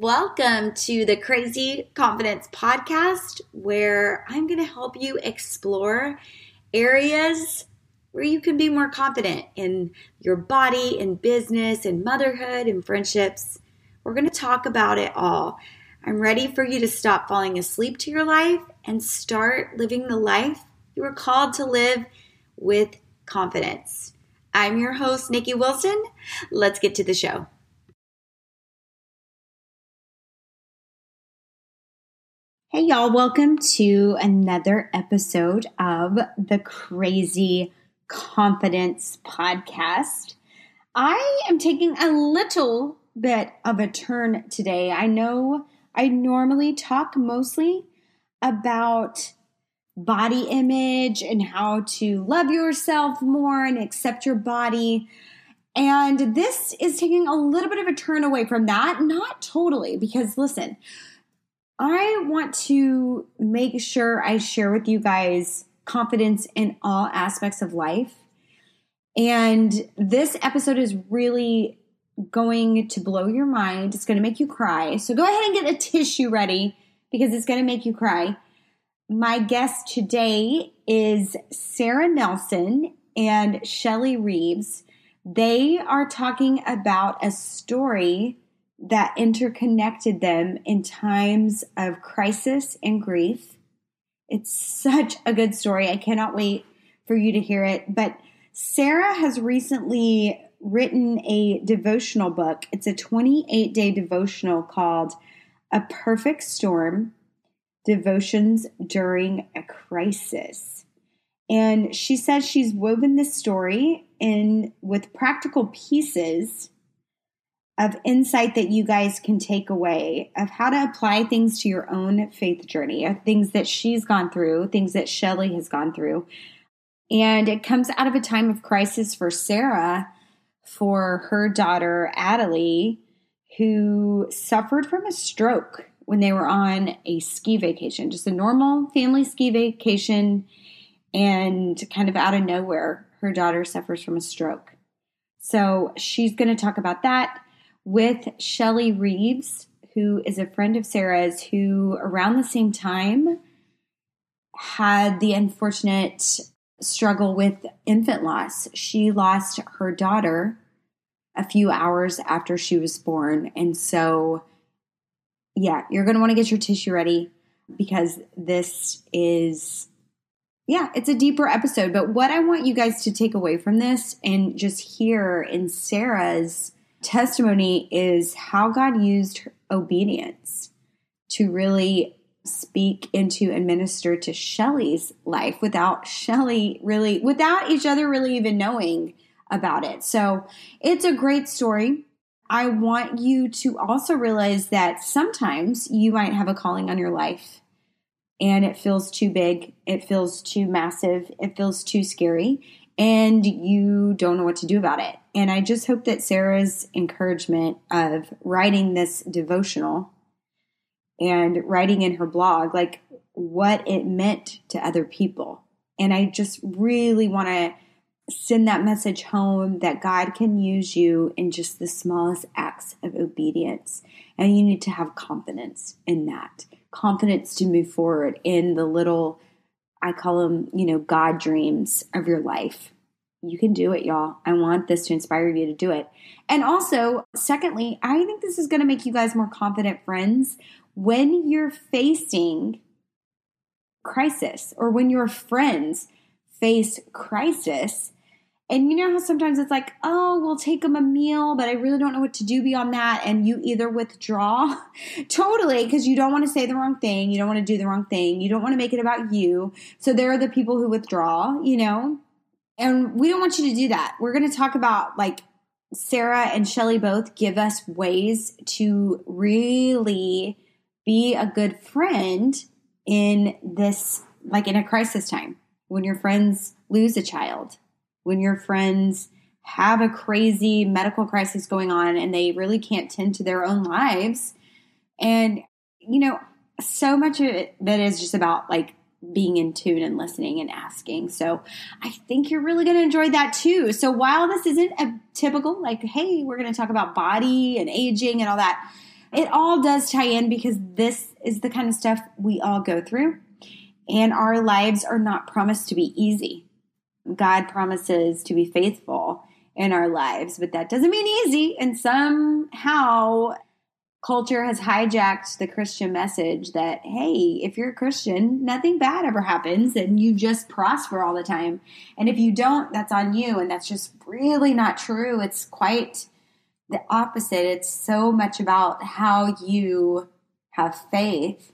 Welcome to the Crazy Confidence Podcast, where I'm going to help you explore areas where you can be more confident in your body, in business, in motherhood, in friendships. We're going to talk about it all. I'm ready for you to stop falling asleep to your life and start living the life you were called to live with confidence. I'm your host, Nicki Wilson. Let's get to the show. Hey, y'all, welcome to another episode of the Crazy Confidence Podcast. I am taking a little bit of a turn today. I know I normally talk mostly about body image and how to love yourself more and accept your body. And this is taking a little bit of a turn away from that. Not totally, because listen, I want to make sure I share with you guys confidence in all aspects of life. And this episode is really going to blow your mind. It's going to make you cry. So go ahead and get a tissue ready because it's going to make you cry. My guest today is Sarah Nelson and Shelley Reeves. They are talking about a story that interconnected them in times of crisis and grief. It's such a good story. I cannot wait for you to hear it. But Sarah has recently written a devotional book. It's a 28 day devotional called A Perfect Storm Devotions During a Crisis. And she says she's woven this story in with practical pieces of insight that you guys can take away of how to apply things to your own faith journey, of things that she's gone through, things that Shelley has gone through. And it comes out of a time of crisis for Sarah for her daughter, Adelie, who suffered from a stroke when they were on a ski vacation, just a normal family ski vacation. And kind of out of nowhere, her daughter suffers from a stroke. So she's going to talk about that with Shelley Reeves, who is a friend of Sarah's, who around the same time had the unfortunate struggle with infant loss. She lost her daughter a few hours after she was born. And so, yeah, you're going to want to get your tissue ready because this is, yeah, it's a deeper episode. But what I want you guys to take away from this and just hear in Sarah's testimony is how God used obedience to really speak into and minister to Shelley's life without Shelley really, without each other really even knowing about it. So it's a great story. I want you to also realize that sometimes you might have a calling on your life and it feels too big, it feels too massive, it feels too scary and you don't know what to do about it. And I just hope that Sarah's encouragement of writing this devotional and writing in her blog, like what it meant to other people. And I just really want to send that message home that God can use you in just the smallest acts of obedience. And you need to have confidence in that confidence to move forward in the little I call them, you know, God dreams of your life. You can do it, y'all. I want this to inspire you to do it. And also, secondly, I think this is going to make you guys more confident friends when you're facing crisis or when your friends face crisis. And you know how sometimes it's like, oh, we'll take them a meal, but I really don't know what to do beyond that. And you either withdraw totally because you don't want to say the wrong thing. You don't want to do the wrong thing. You don't want to make it about you. So there are the people who withdraw, you know, and we don't want you to do that. We're going to talk about like Sarah and Shelley both give us ways to really be a good friend in this, like in a crisis time when your friends lose a child when your friends have a crazy medical crisis going on and they really can't tend to their own lives. And, you know, so much of it that is just about like being in tune and listening and asking. So I think you're really going to enjoy that too. So while this isn't a typical, like, hey, we're going to talk about body and aging and all that, it all does tie in because this is the kind of stuff we all go through, and our lives are not promised to be easy. God promises to be faithful in our lives, but that doesn't mean easy. And somehow culture has hijacked the Christian message that, hey, if you're a Christian, nothing bad ever happens and you just prosper all the time. And if you don't, that's on you. And that's just really not true. It's quite the opposite. It's so much about how you have faith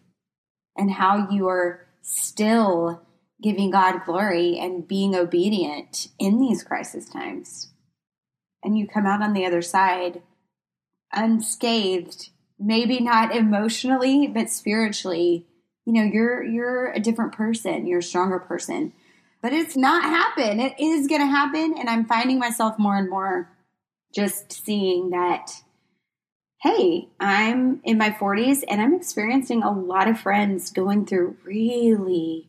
and how you are still giving God glory and being obedient in these crisis times. And you come out on the other side unscathed maybe not emotionally, but spiritually, you know, you're you're a different person, you're a stronger person. But it's not happen. It is going to happen and I'm finding myself more and more just seeing that hey, I'm in my 40s and I'm experiencing a lot of friends going through really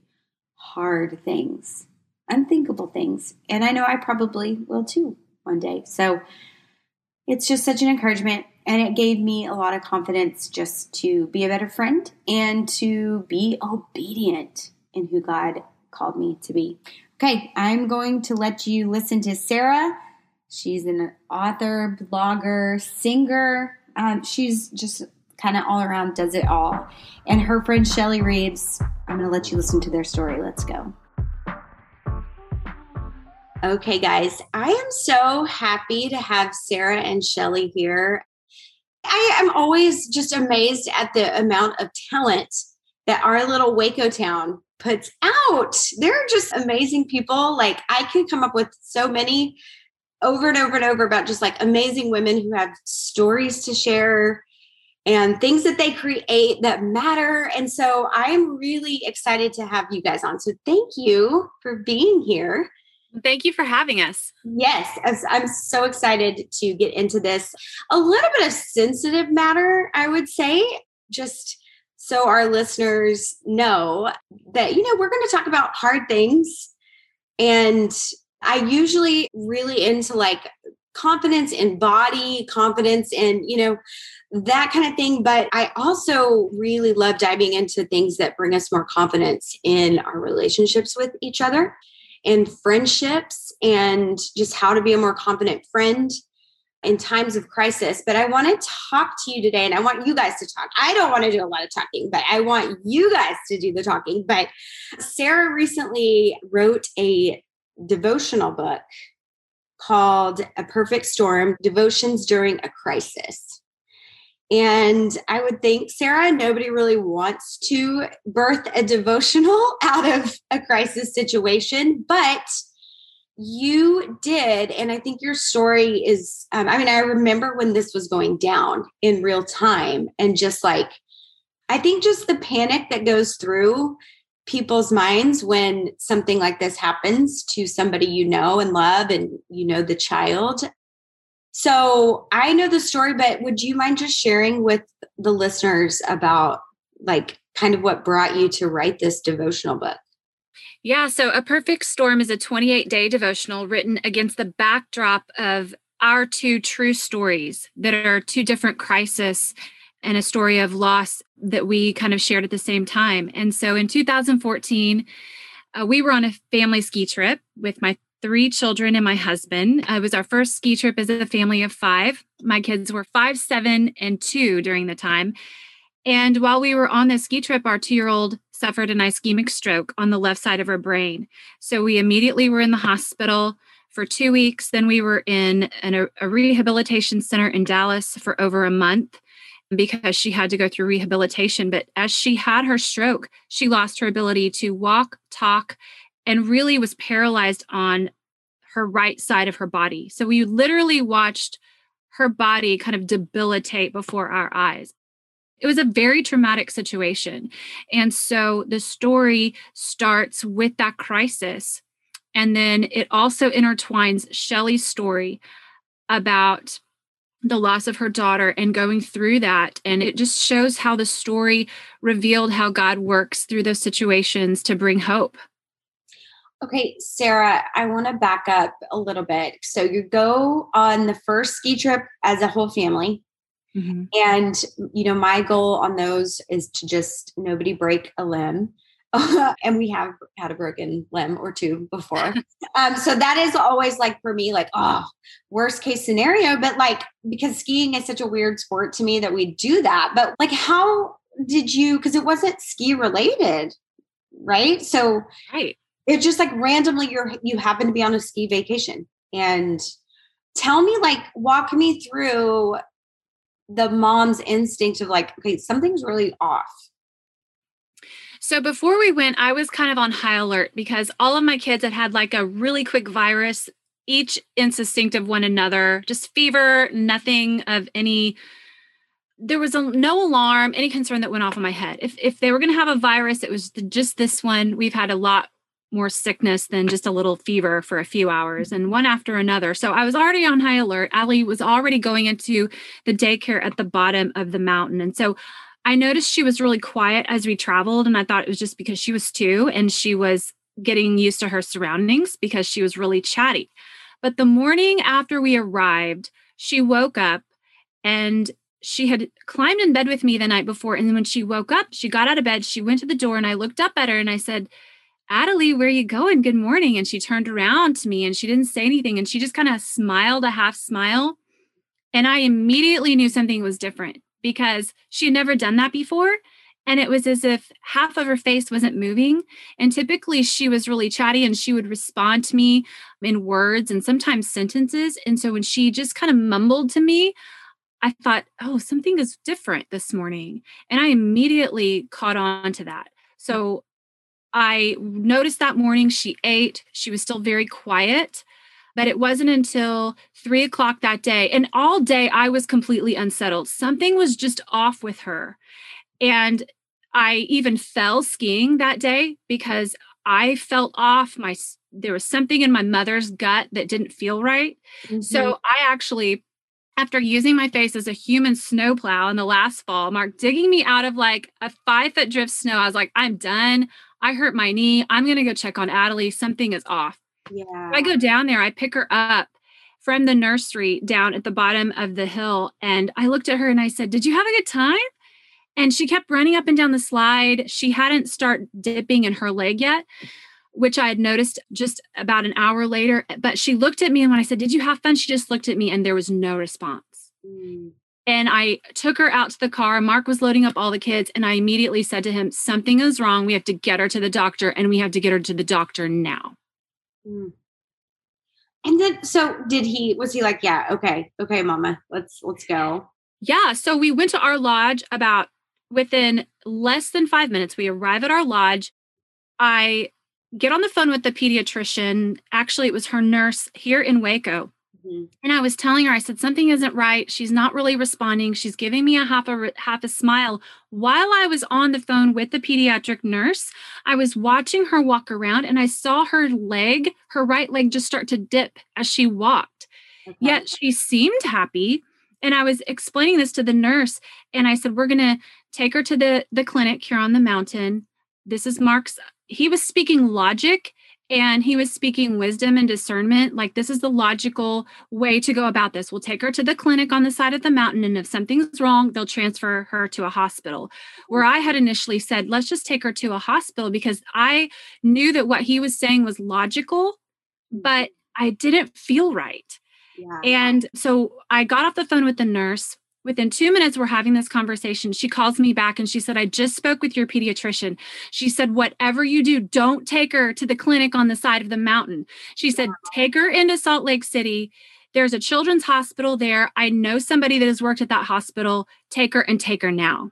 hard things, unthinkable things. And I know I probably will too one day. So it's just such an encouragement and it gave me a lot of confidence just to be a better friend and to be obedient in who God called me to be. Okay, I'm going to let you listen to Sarah. She's an author, blogger, singer. Um, she's just kind of all around, does it all. And her friend Shelley Reeves, I'm going to let you listen to their story. Let's go. Okay, guys, I am so happy to have Sarah and Shelley here. I am always just amazed at the amount of talent that our little Waco town puts out. They're just amazing people. Like I could come up with so many over and over and over about just like amazing women who have stories to share and things that they create that matter. And so I'm really excited to have you guys on. So thank you for being here. Thank you for having us. Yes, I'm so excited to get into this. A little bit of sensitive matter, I would say, just so our listeners know that, you know, we're going to talk about hard things. And I usually really into like confidence in body, confidence in, you know, that kind of thing. But I also really love diving into things that bring us more confidence in our relationships with each other and friendships and just how to be a more confident friend in times of crisis. But I want to talk to you today and I want you guys to talk. I don't want to do a lot of talking, but I want you guys to do the talking. But Sarah recently wrote a devotional book called A Perfect Storm Devotions During a Crisis. And I would think, Sarah, nobody really wants to birth a devotional out of a crisis situation, but you did. And I think your story is, um, I mean, I remember when this was going down in real time and just like, I think just the panic that goes through people's minds when something like this happens to somebody you know and love and you know the child so I know the story, but would you mind just sharing with the listeners about like kind of what brought you to write this devotional book? Yeah, so A Perfect Storm is a 28 day devotional written against the backdrop of our two true stories that are two different crises and a story of loss that we kind of shared at the same time. And so in 2014, uh, we were on a family ski trip with my three children and my husband. It was our first ski trip as a family of five. My kids were five, seven, and two during the time. And while we were on this ski trip, our two year old suffered an ischemic stroke on the left side of her brain. So we immediately were in the hospital for two weeks. Then we were in an, a rehabilitation center in Dallas for over a month because she had to go through rehabilitation. But as she had her stroke, she lost her ability to walk, talk, and really was paralyzed on her right side of her body. So we literally watched her body kind of debilitate before our eyes. It was a very traumatic situation. And so the story starts with that crisis. And then it also intertwines Shelley's story about the loss of her daughter and going through that. And it just shows how the story revealed how God works through those situations to bring hope. Okay, Sarah, I want to back up a little bit. So you go on the first ski trip as a whole family. Mm-hmm. And, you know, my goal on those is to just nobody break a limb. and we have had a broken limb or two before. um, so that is always like for me, like, oh, worst case scenario. But like, because skiing is such a weird sport to me that we do that. But like, how did you, because it wasn't ski related, right? So, right. It's just like randomly you're, you happen to be on a ski vacation. And tell me, like, walk me through the mom's instinct of like, okay, something's really off so before we went, I was kind of on high alert because all of my kids had had like a really quick virus, each instinct of one another, just fever, nothing of any. There was a, no alarm, any concern that went off in my head. If if they were going to have a virus, it was just this one. We've had a lot more sickness than just a little fever for a few hours and one after another. So I was already on high alert. Ali was already going into the daycare at the bottom of the mountain. And so I noticed she was really quiet as we traveled, and I thought it was just because she was two and she was getting used to her surroundings because she was really chatty. But the morning after we arrived, she woke up and she had climbed in bed with me the night before. And when she woke up, she got out of bed, she went to the door, and I looked up at her and I said, Adelie, where are you going? Good morning. And she turned around to me and she didn't say anything. And she just kind of smiled a half smile. And I immediately knew something was different because she had never done that before. And it was as if half of her face wasn't moving. And typically she was really chatty and she would respond to me in words and sometimes sentences. And so when she just kind of mumbled to me, I thought, oh, something is different this morning. And I immediately caught on to that. So I noticed that morning she ate, she was still very quiet. But it wasn't until three o'clock that day. And all day I was completely unsettled. Something was just off with her. And I even fell skiing that day because I felt off. My there was something in my mother's gut that didn't feel right. Mm-hmm. So I actually after using my face as a human snowplow in the last fall, Mark digging me out of like a five foot drift snow. I was like, I'm done. I hurt my knee. I'm going to go check on Adelie. Something is off. Yeah. I go down there, I pick her up from the nursery down at the bottom of the hill. And I looked at her and I said, Did you have a good time? And she kept running up and down the slide. She hadn't started dipping in her leg yet, which I had noticed just about an hour later. But she looked at me and when I said, Did you have fun? She just looked at me and there was no response. Mm. And I took her out to the car. Mark was loading up all the kids. And I immediately said to him, Something is wrong. We have to get her to the doctor and we have to get her to the doctor now. Mm. And then so did he was he like, yeah, okay, okay, mama, let's let's go. Yeah. So we went to our lodge about within less than five minutes. We arrive at our lodge. I get on the phone with the pediatrician. Actually, it was her nurse here in Waco. Mm-hmm. And I was telling her, I said, something isn't right. She's not really responding. She's giving me a half a half a smile. While I was on the phone with the pediatric nurse, I was watching her walk around and I saw her leg, her right leg just start to dip as she walked. Okay. Yet she seemed happy. And I was explaining this to the nurse and I said, We're gonna take her to the, the clinic here on the mountain. This is Mark's. He was speaking logic and he was speaking wisdom and discernment. Like this is the logical way to go about this. We'll take her to the clinic on the side of the mountain and if something's wrong they'll transfer her to a hospital. Where i had initially said let's just take her to a hospital because i knew that what he was saying was logical but mm-hmm. i didn't feel right. Yeah. and so i got off the phone with the nurse Within two minutes, we're having this conversation. She calls me back and she said, I just spoke with your pediatrician. She said, Whatever you do, don't take her to the clinic on the side of the mountain. She said, Take her into Salt Lake City. There's a children's hospital there. I know somebody that has worked at that hospital. Take her and take her now.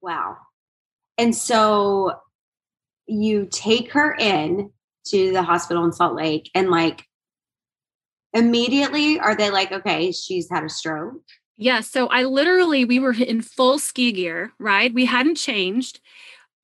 Wow. And so you take her in to the hospital in Salt Lake and like immediately are they like, okay, she's had a stroke? Yeah. So I literally, we were in full ski gear, right? We hadn't changed.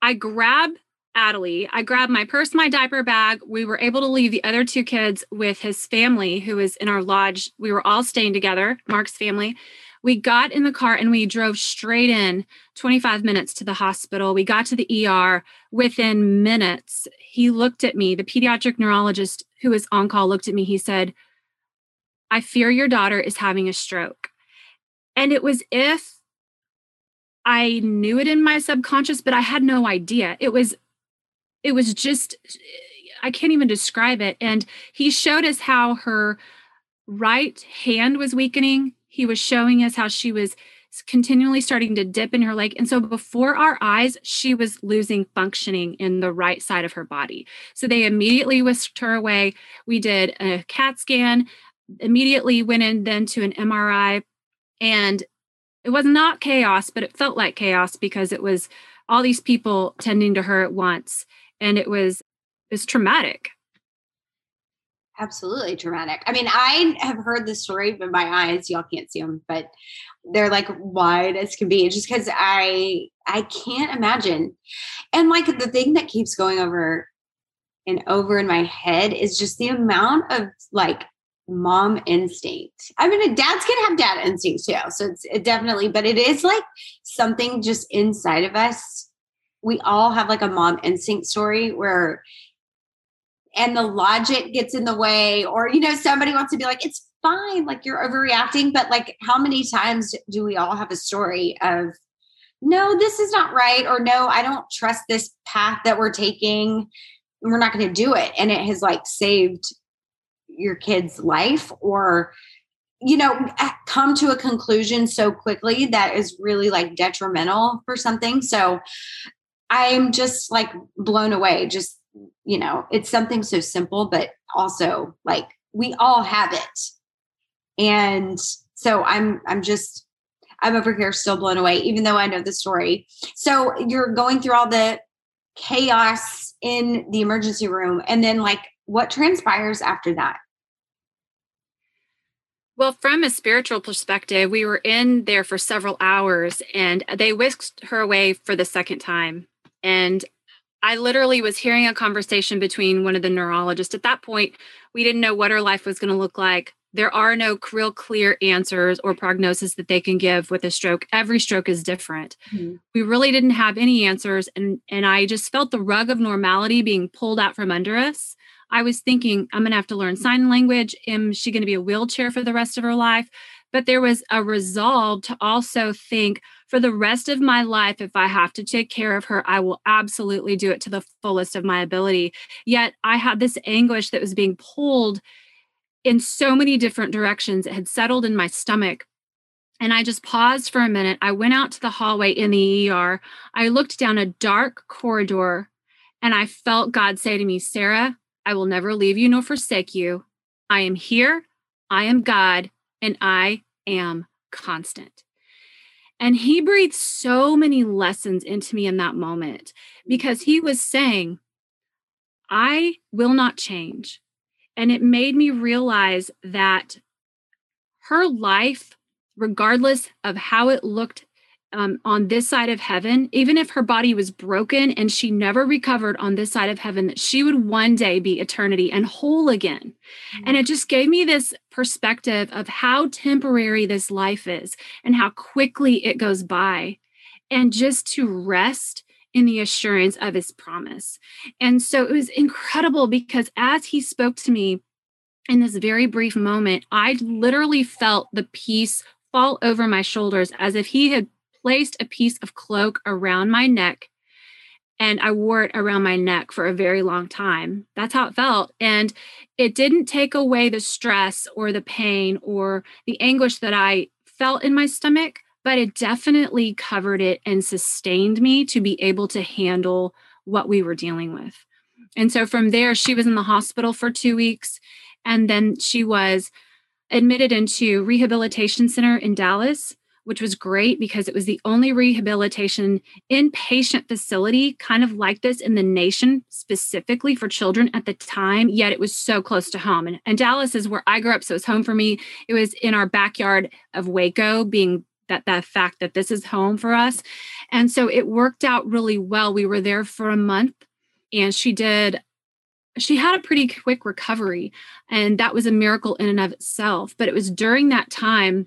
I grab Adelie. I grabbed my purse, my diaper bag. We were able to leave the other two kids with his family, who was in our lodge. We were all staying together, Mark's family. We got in the car and we drove straight in 25 minutes to the hospital. We got to the ER within minutes. He looked at me, the pediatric neurologist who was on call looked at me. He said, I fear your daughter is having a stroke. And it was if I knew it in my subconscious, but I had no idea. It was, it was just, I can't even describe it. And he showed us how her right hand was weakening. He was showing us how she was continually starting to dip in her leg. And so before our eyes, she was losing functioning in the right side of her body. So they immediately whisked her away. We did a CAT scan, immediately went in then to an MRI. And it was not chaos, but it felt like chaos because it was all these people tending to her at once. And it was it was traumatic absolutely traumatic. I mean, I have heard the story, but my eyes, y'all can't see them, but they're like wide as can be. Just because I I can't imagine. And like the thing that keeps going over and over in my head is just the amount of like mom instinct. I mean, dads can have dad instincts too. So it's it definitely, but it is like something just inside of us. We all have like a mom instinct story where and the logic gets in the way or you know somebody wants to be like it's fine like you're overreacting but like how many times do we all have a story of no this is not right or no i don't trust this path that we're taking we're not going to do it and it has like saved your kid's life or you know come to a conclusion so quickly that is really like detrimental for something so i'm just like blown away just you know, it's something so simple, but also like we all have it. And so I'm I'm just I'm over here still blown away, even though I know the story. So you're going through all the chaos in the emergency room, and then like what transpires after that? Well, from a spiritual perspective, we were in there for several hours and they whisked her away for the second time. And I literally was hearing a conversation between one of the neurologists. At that point, we didn't know what her life was going to look like. There are no real clear answers or prognosis that they can give with a stroke. Every stroke is different. Mm-hmm. We really didn't have any answers and and I just felt the rug of normality being pulled out from under us. I was thinking I'm going to have to learn sign language. Am she going to be a wheelchair for the rest of her life? But there was a resolve to also think for the rest of my life, if I have to take care of her, I will absolutely do it to the fullest of my ability. Yet I had this anguish that was being pulled in so many different directions. It had settled in my stomach. And I just paused for a minute. I went out to the hallway in the ER. I looked down a dark corridor and I felt God say to me, Sarah, I will never leave you nor forsake you. I am here. I am God and I am constant. And he breathed so many lessons into me in that moment because he was saying, I will not change. And it made me realize that her life, regardless of how it looked um, on this side of heaven, even if her body was broken and she never recovered on this side of heaven, that she would one day be eternity and whole again. Mm-hmm. And it just gave me this perspective of how temporary this life is and how quickly it goes by. And just to rest in the assurance of his promise. And so it was incredible because as he spoke to me in this very brief moment, I literally felt the peace fall over my shoulders as if he had placed a piece of cloak around my neck and I wore it around my neck for a very long time. That's how it felt. And it didn't take away the stress or the pain or the anguish that I felt in my stomach, but it definitely covered it and sustained me to be able to handle what we were dealing with. And so from there, she was in the hospital for two weeks. And then she was admitted into rehabilitation center in Dallas which was great because it was the only rehabilitation inpatient facility kind of like this in the nation specifically for children at the time yet it was so close to home. And, and dallas is where i grew up so it's home for me. It was in our backyard of waco being that that fact that this is home for us. And so it worked out really well. We were there for a month and she did she had a pretty quick recovery and that was a miracle in and of itself. But it was during that time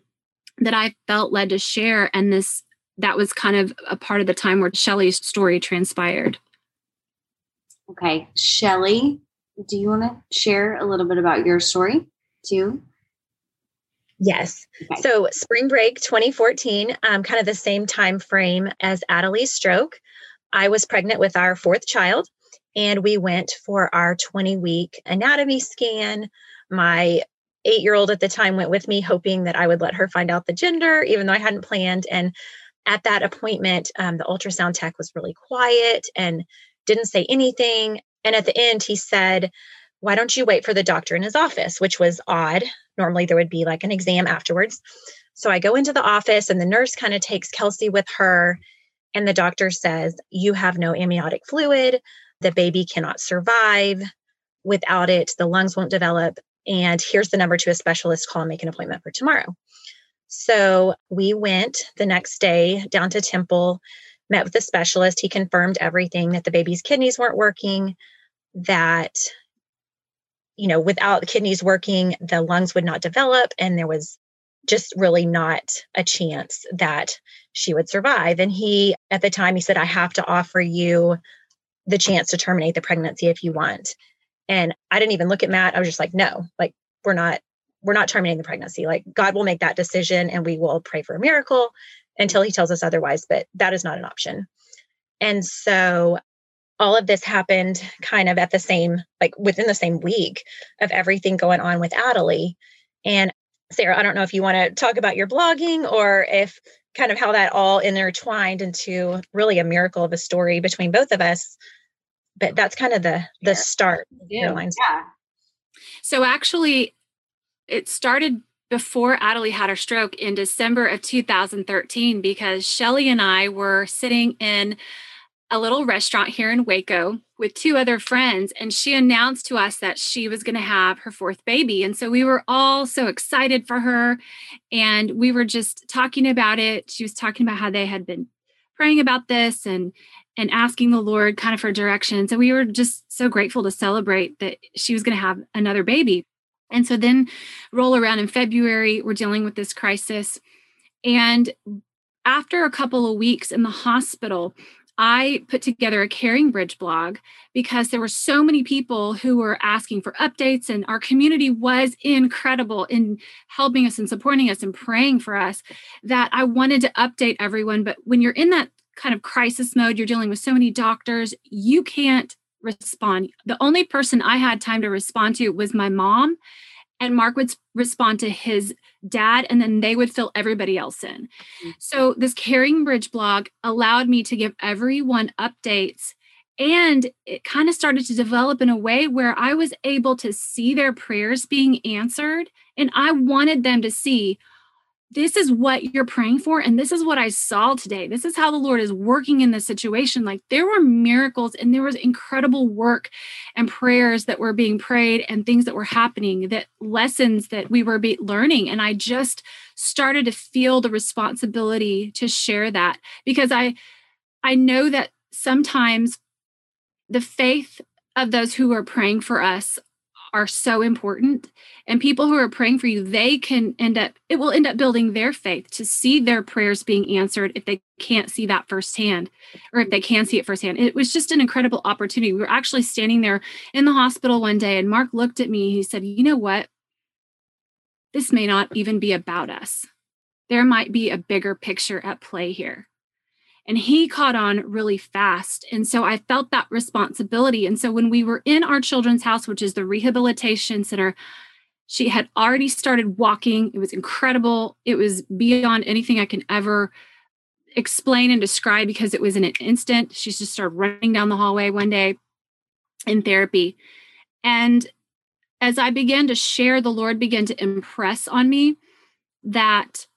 that I felt led to share. And this, that was kind of a part of the time where Shelley's story transpired. Okay. Shelley, do you want to share a little bit about your story too? Yes. Okay. So spring break 2014, um, kind of the same time frame as Adelie's stroke. I was pregnant with our fourth child, and we went for our 20 week anatomy scan. My eight year old at the time went with me, hoping that I would let her find out the gender, even though I hadn't planned. And at that appointment, um, the ultrasound tech was really quiet and didn't say anything. And at the end, he said, Why don't you wait for the doctor in his office? Which was odd Normally, there would be like an exam afterwards. So I go into the office, and the nurse kind of takes Kelsey with her. And the doctor says, You have no amniotic fluid. The baby cannot survive. Without it, the lungs won't develop. And here's the number to a specialist. Call and make an appointment for tomorrow. So we went the next day down to Temple, met with the specialist. He confirmed everything that the baby's kidneys weren't working, that you know, without the kidneys working, the lungs would not develop. And there was just really not a chance that she would survive. And he, at the time, he said, I have to offer you the chance to terminate the pregnancy if you want. And I didn't even look at Matt. I was just like, no, like, we're not, we're not terminating the pregnancy. Like, God will make that decision and we will pray for a miracle until he tells us otherwise. But that is not an option. And so all of this happened kind of at the same, like within the same week of everything going on with Adelie. And Sarah, I don't know if you want to talk about your blogging or if kind of how that all intertwined into really a miracle of a story between both of us. But that's kind of the the start. Yeah. So actually, it started before Adelie had her stroke in December of 2013 because Shelley and I were sitting in a little restaurant here in Waco with two other friends, and she announced to us that she was going to have her fourth baby. And so we were all so excited for her. And we were just talking about it. She was talking about how they had been praying about this and and asking the Lord kind of for direction. So we were just so grateful to celebrate that she was going to have another baby. And so then roll around in February, we're dealing with this crisis. And after a couple of weeks in the hospital, I put together a Caring Bridge blog because there were so many people who were asking for updates, and our community was incredible in helping us and supporting us and praying for us that I wanted to update everyone. But when you're in that kind of crisis mode, you're dealing with so many doctors, you can't respond. The only person I had time to respond to was my mom and Mark would respond to his dad, and then they would fill everybody else in. Mm-hmm. So, this Caring Bridge blog allowed me to give everyone updates. And it kind of started to develop in a way where I was able to see their prayers being answered. And I wanted them to see this is what you're praying for and this is what i saw today. This is how the lord is working in this situation. Like there were miracles and there was incredible work and prayers that were being prayed and things that were happening that lessons that we were learning and i just started to feel the responsibility to share that because i i know that sometimes the faith of those who are praying for us are so important and people who are praying for you they can end up it will end up building their faith to see their prayers being answered if they can't see that firsthand or if they can see it firsthand. It was just an incredible opportunity. We were actually standing there in the hospital one day and mark looked at me he said you know what? This may not even be about us. There might be a bigger picture at play here and he caught on really fast. And so I felt that responsibility. And so when we were in our children's house, which is the rehabilitation center, she had already started walking. It was incredible. It was beyond anything I can ever explain and describe because it was in an instant. She just started running down the hallway one day in therapy. And as I began to share, the Lord began to impress on me that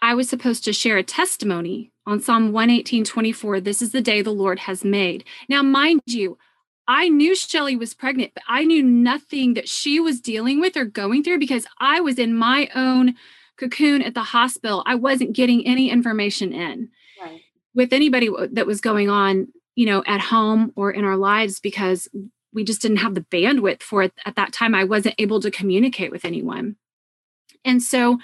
I was supposed to share a testimony on Psalm 118 24. This is the day the Lord has made. Now, mind you, I knew Shelley was pregnant, but I knew nothing that she was dealing with or going through because I was in my own cocoon at the hospital. I wasn't getting any information in right. with anybody that was going on, you know, at home or in our lives because we just didn't have the bandwidth for it at that time. I wasn't able to communicate with anyone. And so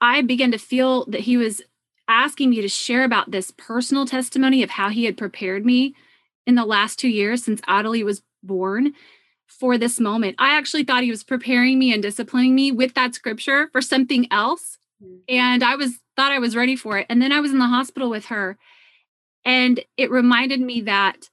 I began to feel that he was asking me to share about this personal testimony of how he had prepared me in the last two years since Adelie was born for this moment. I actually thought he was preparing me and disciplining me with that scripture for something else. Mm-hmm. And I was thought I was ready for it. And then I was in the hospital with her. And it reminded me that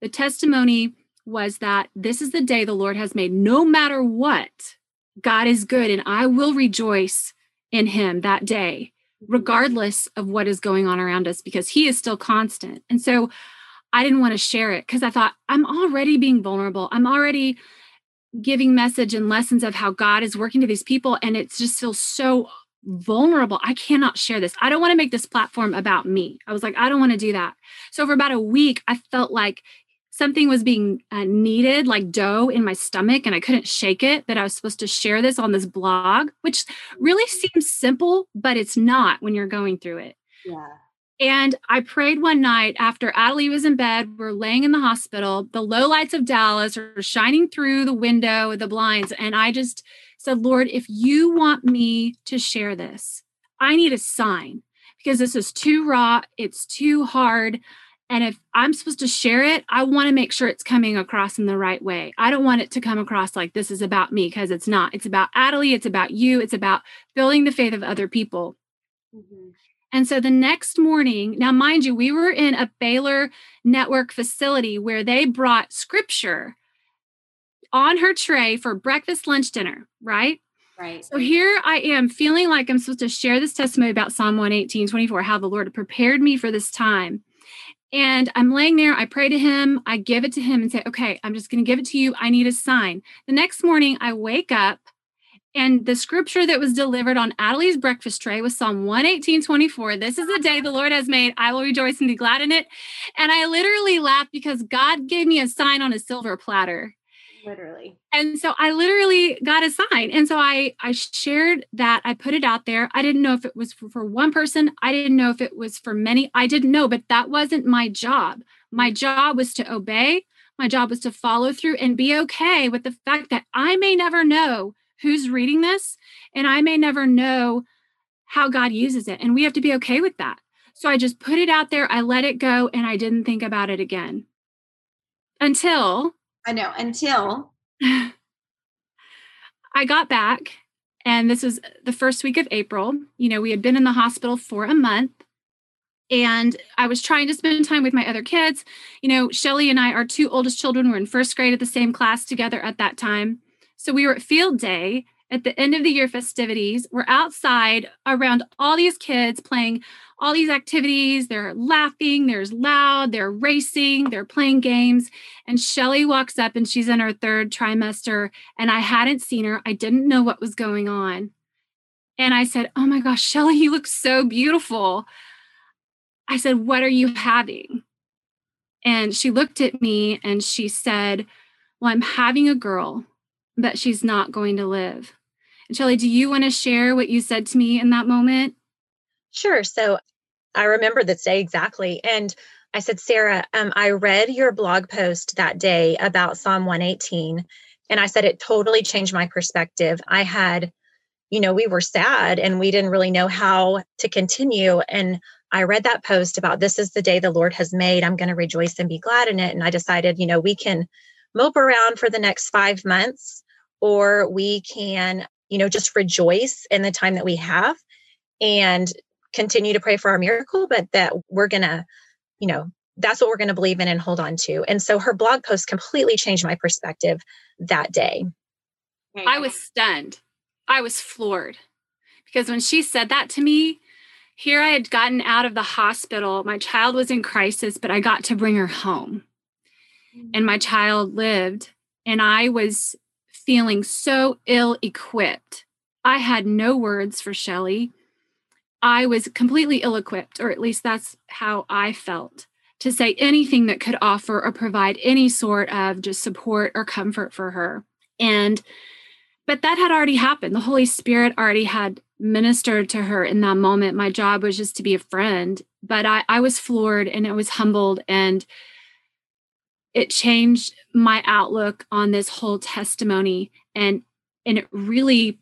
the testimony was that this is the day the Lord has made. No matter what, God is good, and I will rejoice in him that day, regardless of what is going on around us, because he is still constant. And so I didn't want to share it because I thought I'm already being vulnerable. I'm already giving message and lessons of how God is working to these people. And it just feels so vulnerable. I cannot share this. I don't want to make this platform about me. I was like, I don't want to do that. So for about a week, I felt like something was being uh, kneaded, like dough in my stomach, and I couldn't shake it. That I was supposed to share this on this blog, which really seems simple, but it's not when you're going through it. Yeah. And I prayed one night after Adelie was in bed. We're laying in the hospital. The low lights of Dallas are shining through the window, the blinds. And I just said, Lord, if you want me to share this, I need a sign because this is too raw. It's too hard. And if I'm supposed to share it, I want to make sure it's coming across in the right way. I don't want it to come across like this is about me because it's not. It's about Adelie. It's about you. It's about building the faith of other people. Mm-hmm. And so the next morning, now mind you, we were in a Baylor network facility where they brought scripture on her tray for breakfast, lunch, dinner, right? Right. So here I am feeling like I'm supposed to share this testimony about Psalm 118, 24, how the Lord prepared me for this time. And I'm laying there, I pray to him, I give it to him and say, okay, I'm just going to give it to you. I need a sign. The next morning, I wake up and the scripture that was delivered on Adelie's breakfast tray was Psalm 118, 24. This is the day the Lord has made. I will rejoice and be glad in it. And I literally laughed because God gave me a sign on a silver platter. Literally. And so I literally got a sign. And so I I shared that. I put it out there. I didn't know if it was for, for one person. I didn't know if it was for many. I didn't know, but that wasn't my job. My job was to obey. My job was to follow through and be okay with the fact that I may never know who's reading this and I may never know how God uses it. And we have to be okay with that. So I just put it out there, I let it go, and I didn't think about it again until I know, until I got back. And this was the first week of April. You know, we had been in the hospital for a month and I was trying to spend time with my other kids. You know, Shelley and I, our two oldest children, were in first grade at the same class together at that time. So we were at field day at the end of the year festivities. We're outside around all these kids playing all these activities. They're laughing, there's loud, they're racing, they're playing games. And Shelley walks up and she's in her third trimester. And I hadn't seen her. I didn't know what was going on. And I said, Oh my gosh, Shelley, you look so beautiful. I said, What are you having? And she looked at me and she said, Well, I'm having a girl that she's not going to live. And Shelley, do you want to share what you said to me in that moment? Sure. So I remember this day exactly. And I said, Sarah, um, I read your blog post that day about Psalm 118. And I said, it totally changed my perspective. I had, you know, we were sad and we didn't really know how to continue. And I read that post about this is the day the Lord has made. I'm going to rejoice and be glad in it. And I decided, you know, we can mope around for the next five months or we can, you know, just rejoice in the time that we have and continue to pray for our miracle, but that we're going to, you know, that's what we're going to believe in and hold on to. And so her blog post completely changed my perspective that day. I was stunned. I was floored because when she said that to me, here I had gotten out of the hospital. My child was in crisis, but I got to bring her home. And mm. my child lived. And I was feeling so ill equipped. I had no words for Shelley. I was completely ill equipped, or at least that's how I felt, to say anything that could offer or provide any sort of just support or comfort for her. And, but that had already happened. The Holy Spirit already had ministered to her in that moment. My job was just to be a friend, but I, I was floored and I was humbled and it changed my outlook on this whole testimony and and it really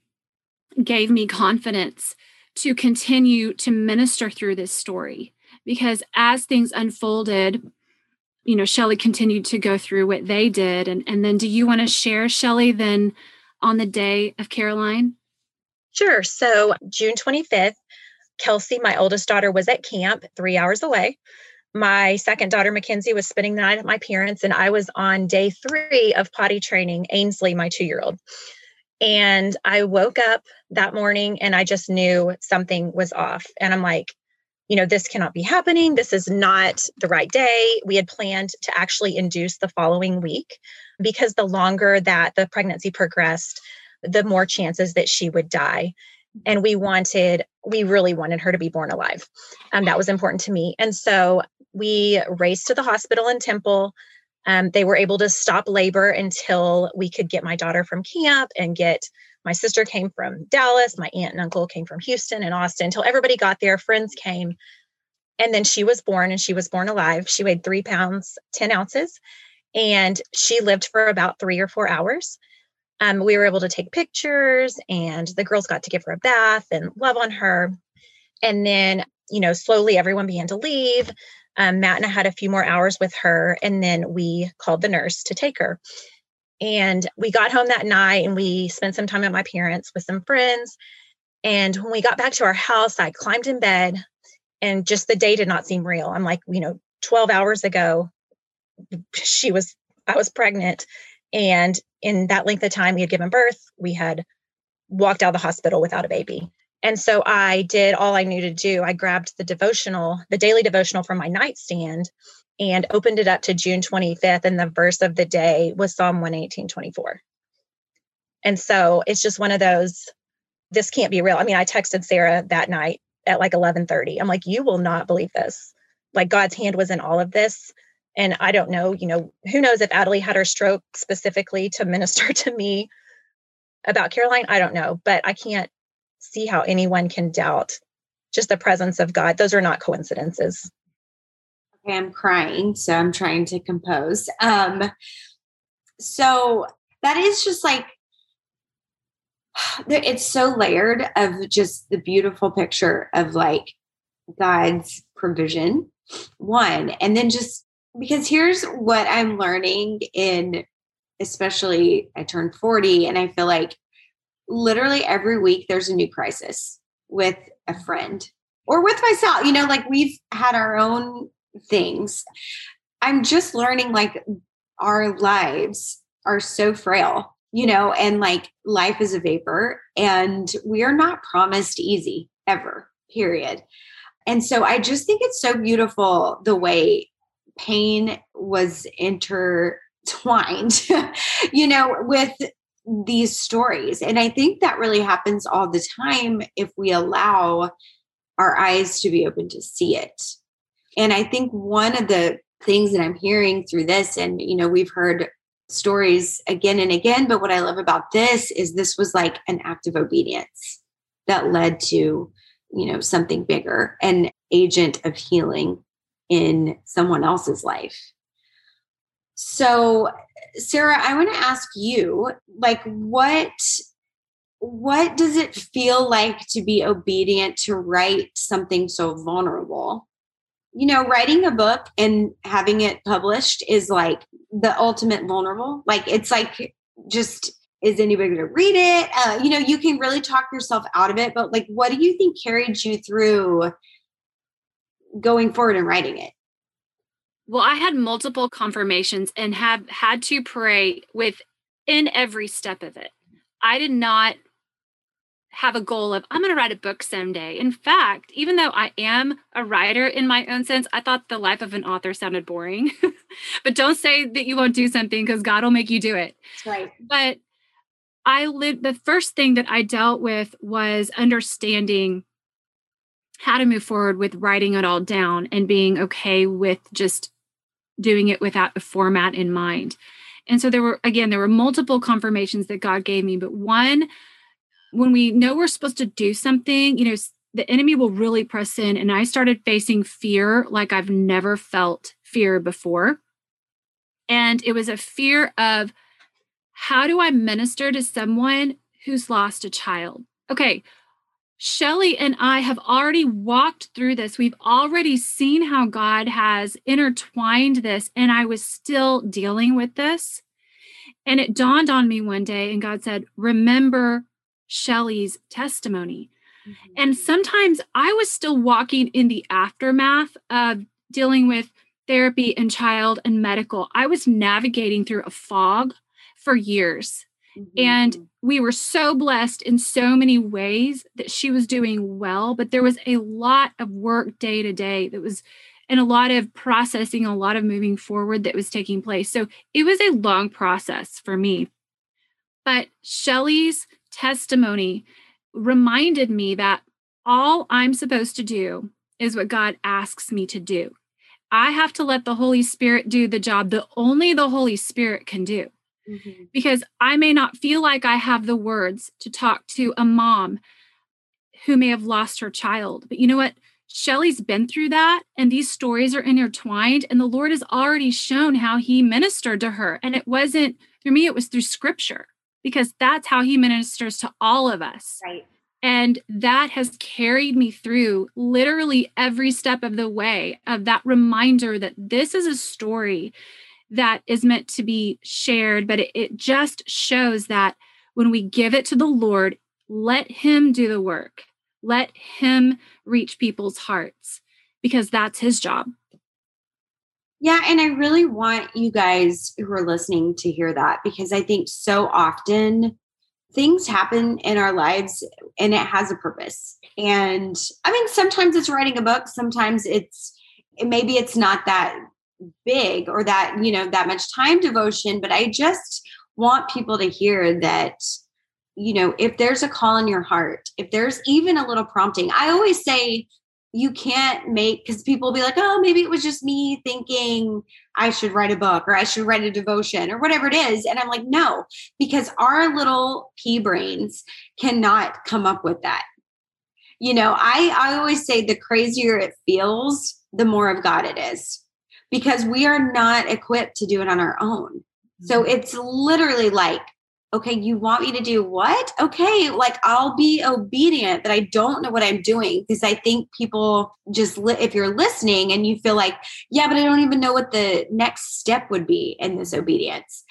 gave me confidence to continue to minister through this story because as things unfolded you know, Shelley continued to go through what they did. And, and then do you want to share, Shelley, then on the day of Caroline? Sure. So June 25th, Kelsey, my oldest daughter, was at camp three hours away. My second daughter, Mackenzie, was spending the night at my parents', and I was on day three of potty training Ainsley, my two year old. And I woke up that morning and I just knew something was off. And I'm like, you know, this cannot be happening. This is not the right day. We had planned to actually induce the following week because the longer that the pregnancy progressed, the more chances that she would die. And we wanted, we really wanted her to be born alive. Um, that was important to me. And so we raced to the hospital in Temple. Um, they were able to stop labor until we could get my daughter from camp and get my sister came from Dallas, my aunt and uncle came from Houston and Austin until everybody got there. Friends came. And then she was born and she was born alive. She weighed three pounds, 10 ounces, and she lived for about three or four hours. Um, we were able to take pictures and the girls got to give her a bath and love on her. And then, you know, slowly everyone began to leave. Um, Matt and I had a few more hours with her, and then we called the nurse to take her. And we got home that night and we spent some time at my parents with some friends. And when we got back to our house, I climbed in bed and just the day did not seem real. I'm like, you know, 12 hours ago, she was, I was pregnant. And in that length of time, we had given birth, we had walked out of the hospital without a baby. And so I did all I knew to do. I grabbed the devotional, the daily devotional from my nightstand and opened it up to June 25th. And the verse of the day was Psalm 118, 24. And so it's just one of those, this can't be real. I mean, I texted Sarah that night at like 1130. I'm like, you will not believe this. Like God's hand was in all of this. And I don't know, you know, who knows if Adelie had her stroke specifically to minister to me about Caroline? I don't know, but I can't see how anyone can doubt just the presence of God. Those are not coincidences. Okay, I'm crying, so I'm trying to compose. Um, so that is just like it's so layered of just the beautiful picture of like God's provision, one, and then just because here's what I'm learning in especially I turned 40 and I feel like literally every week there's a new crisis with a friend or with myself. You know, like we've had our own things. I'm just learning like our lives are so frail, you know, and like life is a vapor and we are not promised easy ever, period. And so I just think it's so beautiful the way pain was intertwined, you know, with these stories. And I think that really happens all the time if we allow our eyes to be open to see it. And I think one of the things that I'm hearing through this, and you know, we've heard stories again and again, but what I love about this is this was like an act of obedience that led to, you know, something bigger, an agent of healing in someone else's life. So Sarah, I want to ask you, like, what what does it feel like to be obedient to write something so vulnerable? You know, writing a book and having it published is like the ultimate vulnerable. Like, it's like just is anybody going to read it? Uh, you know, you can really talk yourself out of it. But like, what do you think carried you through going forward and writing it? Well, I had multiple confirmations and have had to pray within every step of it. I did not have a goal of I'm going to write a book someday. In fact, even though I am a writer in my own sense, I thought the life of an author sounded boring. but don't say that you won't do something because God will make you do it. That's right. But I lived the first thing that I dealt with was understanding how to move forward with writing it all down and being okay with just doing it without a format in mind. And so there were, again, there were multiple confirmations that God gave me, but one, when we know we're supposed to do something, you know, the enemy will really press in. And I started facing fear like I've never felt fear before. And it was a fear of how do I minister to someone who's lost a child? Okay, Shelley and I have already walked through this. We've already seen how God has intertwined this, and I was still dealing with this. And it dawned on me one day, and God said, Remember Shelley's testimony. Mm-hmm. And sometimes I was still walking in the aftermath of dealing with therapy and child and medical. I was navigating through a fog for years. Mm-hmm. And we were so blessed in so many ways that she was doing well, but there was a lot of work day to day that was and a lot of processing, a lot of moving forward that was taking place. So it was a long process for me. But Shelley's testimony reminded me that all I'm supposed to do is what God asks me to do. I have to let the Holy Spirit do the job that only the Holy Spirit can do. Mm-hmm. Because I may not feel like I have the words to talk to a mom who may have lost her child. But you know what? Shelley's been through that, and these stories are intertwined, and the Lord has already shown how He ministered to her. And it wasn't through me, it was through scripture, because that's how He ministers to all of us. Right. And that has carried me through literally every step of the way of that reminder that this is a story that is meant to be shared, but it, it just shows that when we give it to the Lord, let Him do the work, let Him reach people's hearts because that's His job. Yeah, and I really want you guys who are listening to hear that because I think so often things happen in our lives and it has a purpose. And I mean, sometimes it's writing a book, sometimes it's maybe it's not that big or that you know that much time devotion but i just want people to hear that you know if there's a call in your heart if there's even a little prompting i always say you can't make because people will be like oh maybe it was just me thinking i should write a book or i should write a devotion or whatever it is and i'm like no because our little pea brains cannot come up with that. You know i i always say the crazier it feels the more of god it is because we are not equipped to do it on our own. So mm-hmm. it's literally like, okay, you want me to do what? Okay, like I'll be obedient, but I don't know what I'm doing because I think people just, li- if you're listening and you feel like, yeah, but I don't even know what the next step would be in this obedience.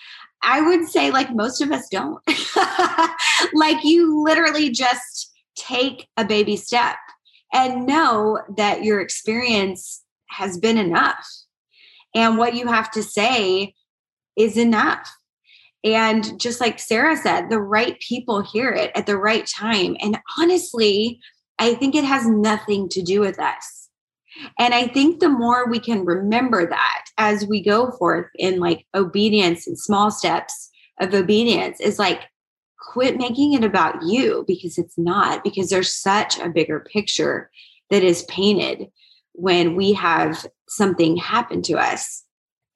I would say, like, most of us don't. like, you literally just take a baby step and know that your experience has been enough and what you have to say is enough. And just like Sarah said, the right people hear it at the right time. And honestly, I think it has nothing to do with us. And I think the more we can remember that as we go forth in like obedience and small steps of obedience is like quit making it about you because it's not, because there's such a bigger picture that is painted when we have something happen to us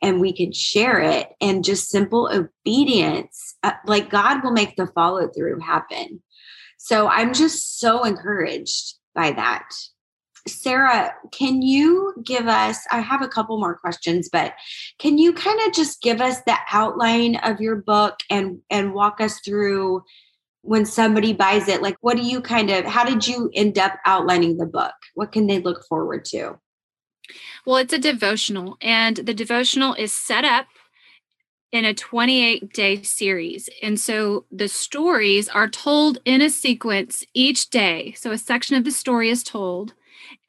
and we can share it and just simple obedience uh, like god will make the follow through happen. So i'm just so encouraged by that. Sarah can you give us i have a couple more questions but can you kind of just give us the outline of your book and and walk us through when somebody buys it like what do you kind of how did you end up outlining the book? What can they look forward to? Well it's a devotional and the devotional is set up in a 28 day series and so the stories are told in a sequence each day. So a section of the story is told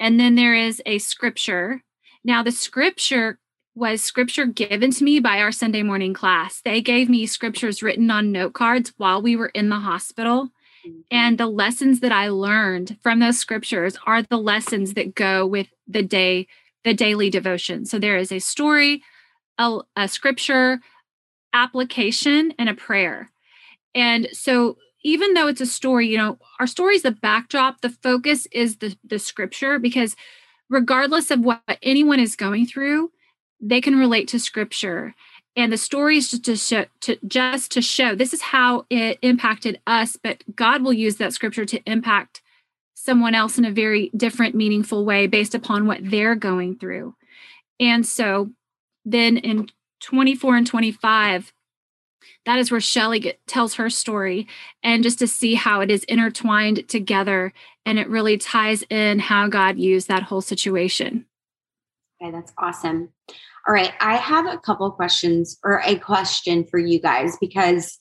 and then there is a scripture. Now the scripture was scripture given to me by our Sunday morning class. They gave me scriptures written on note cards while we were in the hospital. Mm-hmm. And the lessons that I learned from those scriptures are the lessons that go with the day, the daily devotion. So there is a story, a, a scripture, application, and a prayer. And so even though it's a story, you know, our story is the backdrop, the focus is the, the scripture because regardless of what anyone is going through, they can relate to scripture and the stories just to show to just to show this is how it impacted us but god will use that scripture to impact someone else in a very different meaningful way based upon what they're going through and so then in 24 and 25 that is where Shelley tells her story, and just to see how it is intertwined together and it really ties in how God used that whole situation. Okay, that's awesome. All right, I have a couple questions or a question for you guys because,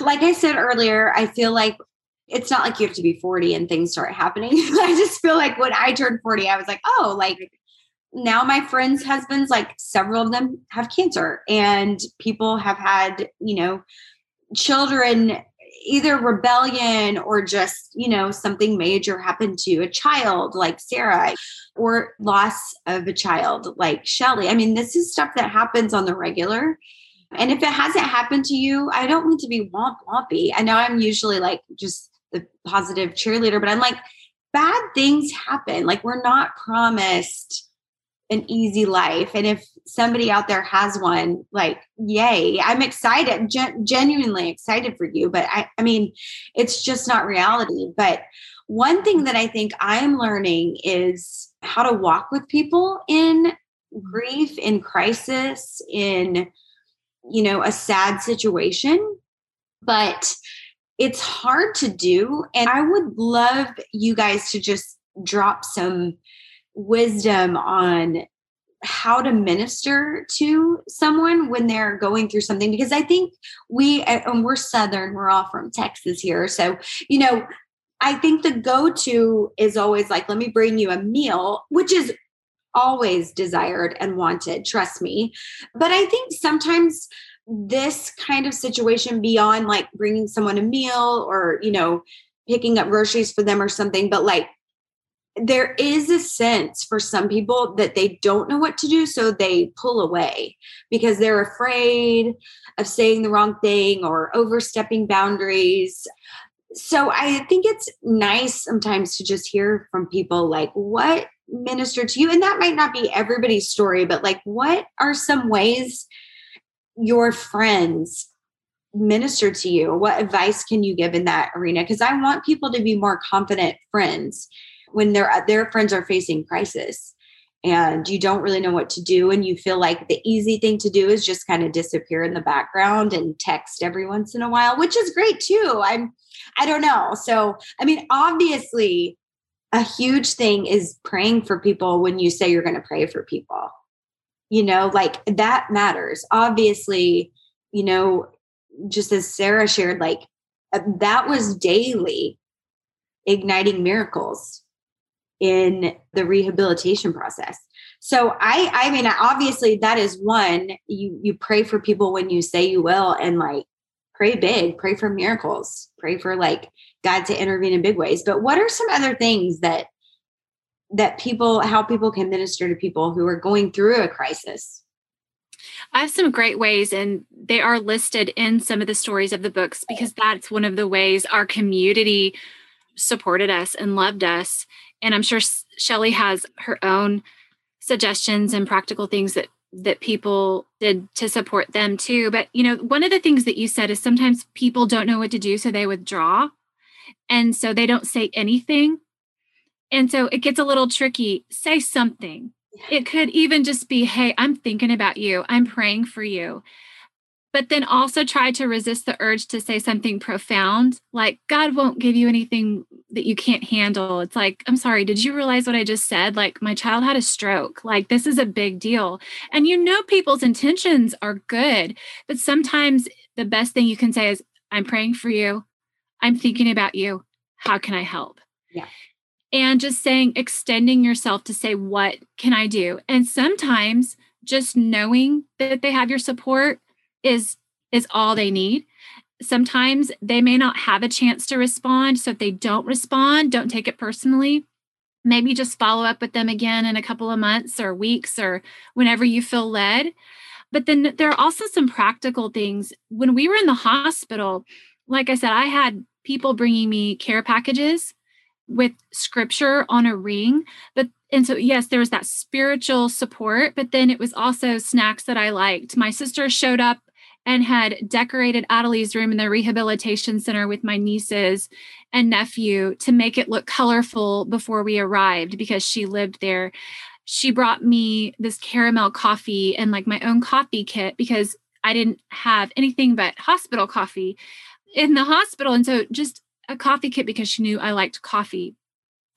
like I said earlier, I feel like it's not like you have to be 40 and things start happening. I just feel like when I turned 40, I was like, oh, like now my friends' husbands, like several of them have cancer, and people have had, you know, children either rebellion or just, you know, something major happened to a child like Sarah or loss of a child like Shelley. I mean, this is stuff that happens on the regular. And if it hasn't happened to you, I don't mean to be womp wompy. I know I'm usually like just the positive cheerleader, but I'm like, bad things happen. Like, we're not promised an easy life. And if somebody out there has one, like, yay, I'm excited, gen- genuinely excited for you. But I, I mean, it's just not reality. But one thing that I think I'm learning is how to walk with people in grief, in crisis, in, you know, a sad situation. But it's hard to do. And I would love you guys to just drop some wisdom on how to minister to someone when they're going through something because i think we and we're southern we're all from texas here so you know i think the go-to is always like let me bring you a meal which is always desired and wanted trust me. But i think sometimes this kind of situation beyond like bringing someone a meal or you know picking up groceries for them or something but like there is a sense for some people that they don't know what to do so they pull away because they're afraid of saying the wrong thing or overstepping boundaries so i think it's nice sometimes to just hear from people like what ministered to you and that might not be everybody's story but like what are some ways your friends minister to you? What advice can you give in that arena? Because I want people to be more confident friends when their their friends are facing crisis and you don't really know what to do and you feel like the easy thing to do is just kind of disappear in the background and text every once in a while which is great too. I'm i don't know. So i mean obviously a huge thing is praying for people when you say you're going to pray for people. You know like that matters. Obviously you know just as sarah shared like uh, that was daily igniting miracles in the rehabilitation process. So i i mean obviously that is one you you pray for people when you say you will and like pray big pray for miracles pray for like god to intervene in big ways. But what are some other things that that people how people can minister to people who are going through a crisis? I have some great ways, and they are listed in some of the stories of the books because that's one of the ways our community supported us and loved us. And I'm sure Shelley has her own suggestions and practical things that that people did to support them too. But you know, one of the things that you said is sometimes people don't know what to do, so they withdraw, and so they don't say anything. And so it gets a little tricky. Say something. It could even just be, hey, I'm thinking about you. I'm praying for you. But then also try to resist the urge to say something profound, like, God won't give you anything that you can't handle. It's like, I'm sorry, did you realize what I just said? Like, my child had a stroke. Like, this is a big deal. And you know, people's intentions are good. But sometimes the best thing you can say is, I'm praying for you. I'm thinking about you. How can I help? Yeah and just saying extending yourself to say what can i do and sometimes just knowing that they have your support is is all they need sometimes they may not have a chance to respond. So if they don't respond don't take it personally. Maybe just follow up with them again in a couple of months or weeks or whenever you feel led. But then there are also some practical things. When we were in the hospital like i said i had people bringing me care packages with scripture on a ring. But and so yes there was that spiritual support but then it was also snacks that i liked. My sister showed up and had decorated Adelie's room in the rehabilitation center with my nieces and nephew to make it look colorful before we arrived because she lived there. She brought me this caramel coffee and like my own coffee kit because I didn't have anything but hospital coffee in the hospital. And so just a coffee kit because she knew I liked coffee.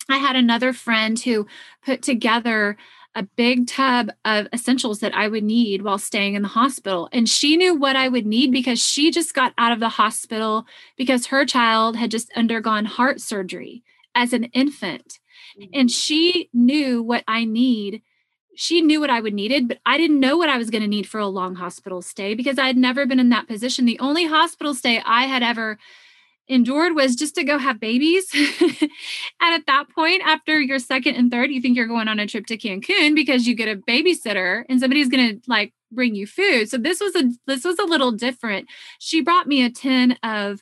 I had another friend who put together a big tub of essentials that I would need while staying in the hospital. And she knew what I would need because she just got out of the hospital because her child had just undergone heart surgery as an infant. Mm-hmm. And she knew what I need. She knew what I would needed, but I didn't know what I was going to need for a long hospital stay because I had never been in that position. The only hospital stay I had ever endured was just to go have babies. and at that point, after your second and third, you think you're going on a trip to Cancun because you get a babysitter and somebody's going to like bring you food. So this was a this was a little different. She brought me a tin of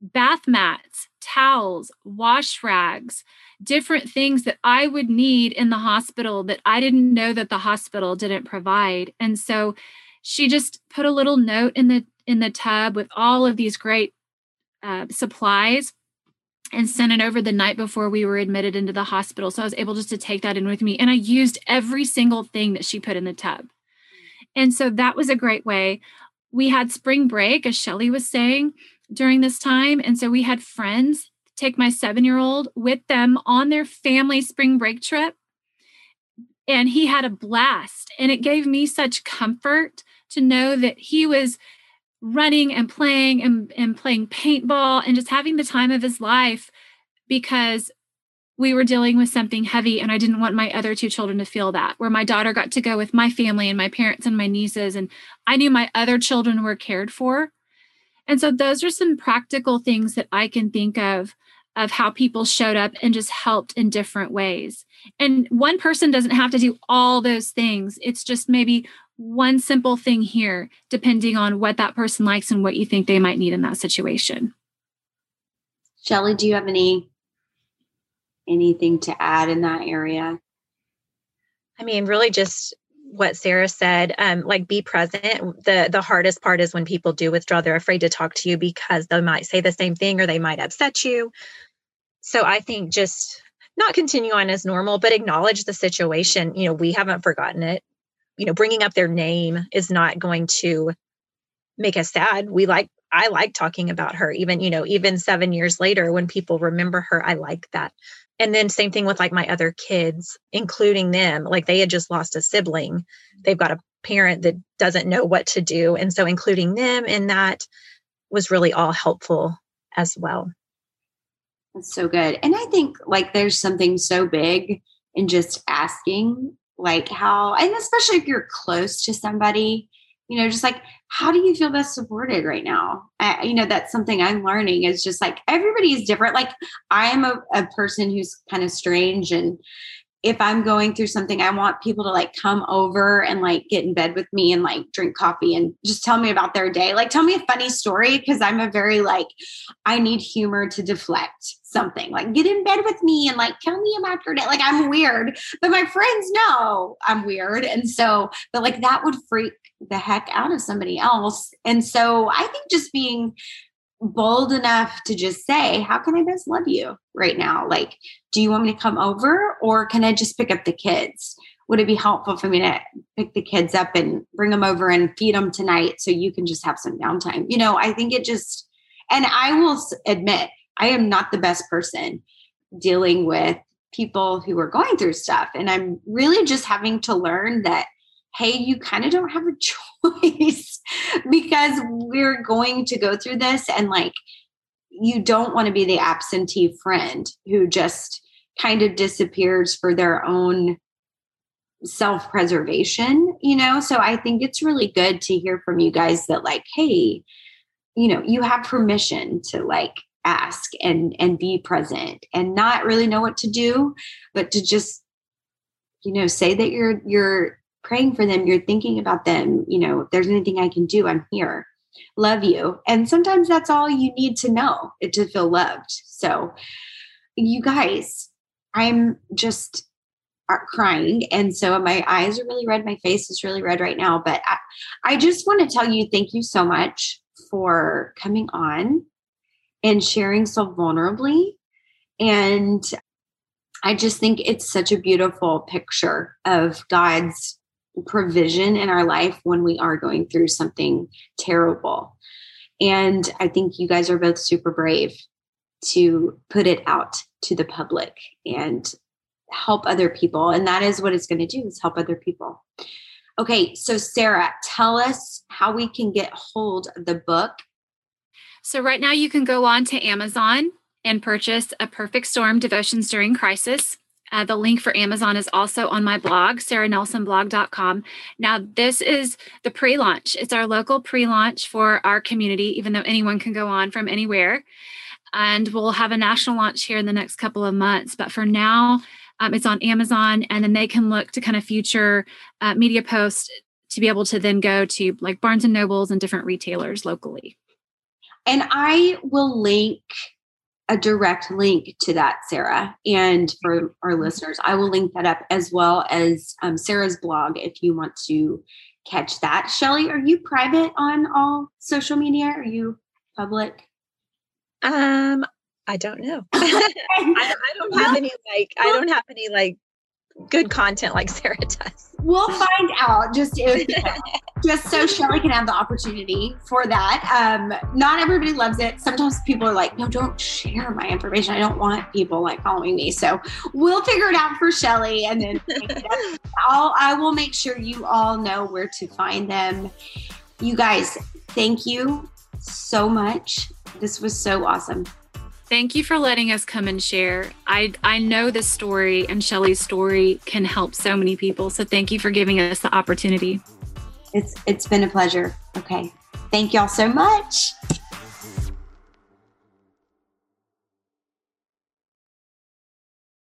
bath mats, towels, wash rags, different things that I would need in the hospital that I didn't know that the hospital didn't provide. And so she just put a little note in the in the tub with all of these great uh, supplies and sent it over the night before we were admitted into the hospital. So I was able just to take that in with me. And I used every single thing that she put in the tub. And so that was a great way. We had spring break, as Shelley was saying, during this time. And so we had friends take my seven year old with them on their family spring break trip. And he had a blast. And it gave me such comfort to know that he was running and playing and, and playing paintball and just having the time of his life because we were dealing with something heavy and I didn't want my other two children to feel that. Where my daughter got to go with my family and my parents and my nieces, and I knew my other children were cared for. And so those are some practical things that I can think of of how people showed up and just helped in different ways. And one person doesn't have to do all those things. It's just maybe one simple thing here, depending on what that person likes and what you think they might need in that situation. Shelley, do you have any anything to add in that area? I mean, really just what Sarah said, um, like be present. The the hardest part is when people do withdraw, they're afraid to talk to you because they might say the same thing or they might upset you. So I think just not continue on as normal, but acknowledge the situation. You know, we haven't forgotten it you know bringing up their name is not going to make us sad. We like i like talking about her even you know even 7 years later when people remember her i like that. And then same thing with like my other kids including them like they had just lost a sibling. They've got a parent that doesn't know what to do and so including them in that was really all helpful as well. That's so good. And i think like there's something so big in just asking like how and especially if you're close to somebody you know just like how do you feel best supported right now? I, you know that's something i'm learning is just like everybody is different. Like i am a, a person who's kind of strange and if I'm going through something, I want people to like come over and like get in bed with me and like drink coffee and just tell me about their day. Like tell me a funny story because I'm a very like I need humor to deflect something. Like get in bed with me and like tell me about your day. Like I'm weird, but my friends know I'm weird. And so, but like that would freak the heck out of somebody else. And so I think just being bold enough to just say, How can I best love you right now? Like, do you want me to come over or can I just pick up the kids? Would it be helpful for me to pick the kids up and bring them over and feed them tonight so you can just have some downtime? You know, I think it just, and I will admit, I am not the best person dealing with people who are going through stuff. And I'm really just having to learn that hey, you kind of don't have a choice because we're going to go through this and like you don't want to be the absentee friend who just kind of disappears for their own self preservation, you know? So I think it's really good to hear from you guys that, like, hey, you know, you have permission to like ask and and be present and not really know what to do, but to just you know say that you're you're praying for them, you're thinking about them, you know, if there's anything I can do, I'm here. Love you. And sometimes that's all you need to know to feel loved. So, you guys, I'm just uh, crying. And so my eyes are really red. My face is really red right now. But I, I just want to tell you thank you so much for coming on and sharing so vulnerably. And I just think it's such a beautiful picture of God's provision in our life when we are going through something terrible. And I think you guys are both super brave to put it out to the public and help other people. And that is what it's going to do is help other people. Okay, so Sarah, tell us how we can get hold of the book. So right now you can go on to Amazon and purchase A Perfect Storm Devotions During Crisis. Uh, the link for Amazon is also on my blog, sarahnelsonblog.com. Now, this is the pre launch. It's our local pre launch for our community, even though anyone can go on from anywhere. And we'll have a national launch here in the next couple of months. But for now, um, it's on Amazon, and then they can look to kind of future uh, media posts to be able to then go to like Barnes and Nobles and different retailers locally. And I will link a direct link to that, Sarah. And for our listeners, I will link that up as well as um, Sarah's blog if you want to catch that. Shelley, are you private on all social media? Are you public? Um, I don't know. I, I, don't have any like I don't have any like good content like Sarah does. We'll find out just if just so Shelley can have the opportunity for that. Um, not everybody loves it. Sometimes people are like, no, don't share my information. I don't want people like following me. So we'll figure it out for Shelley and then I'll I will make sure you all know where to find them. You guys, thank you so much. This was so awesome. Thank you for letting us come and share. I I know this story and Shelley's story can help so many people. So thank you for giving us the opportunity. It's it's been a pleasure. Okay. Thank y'all so much.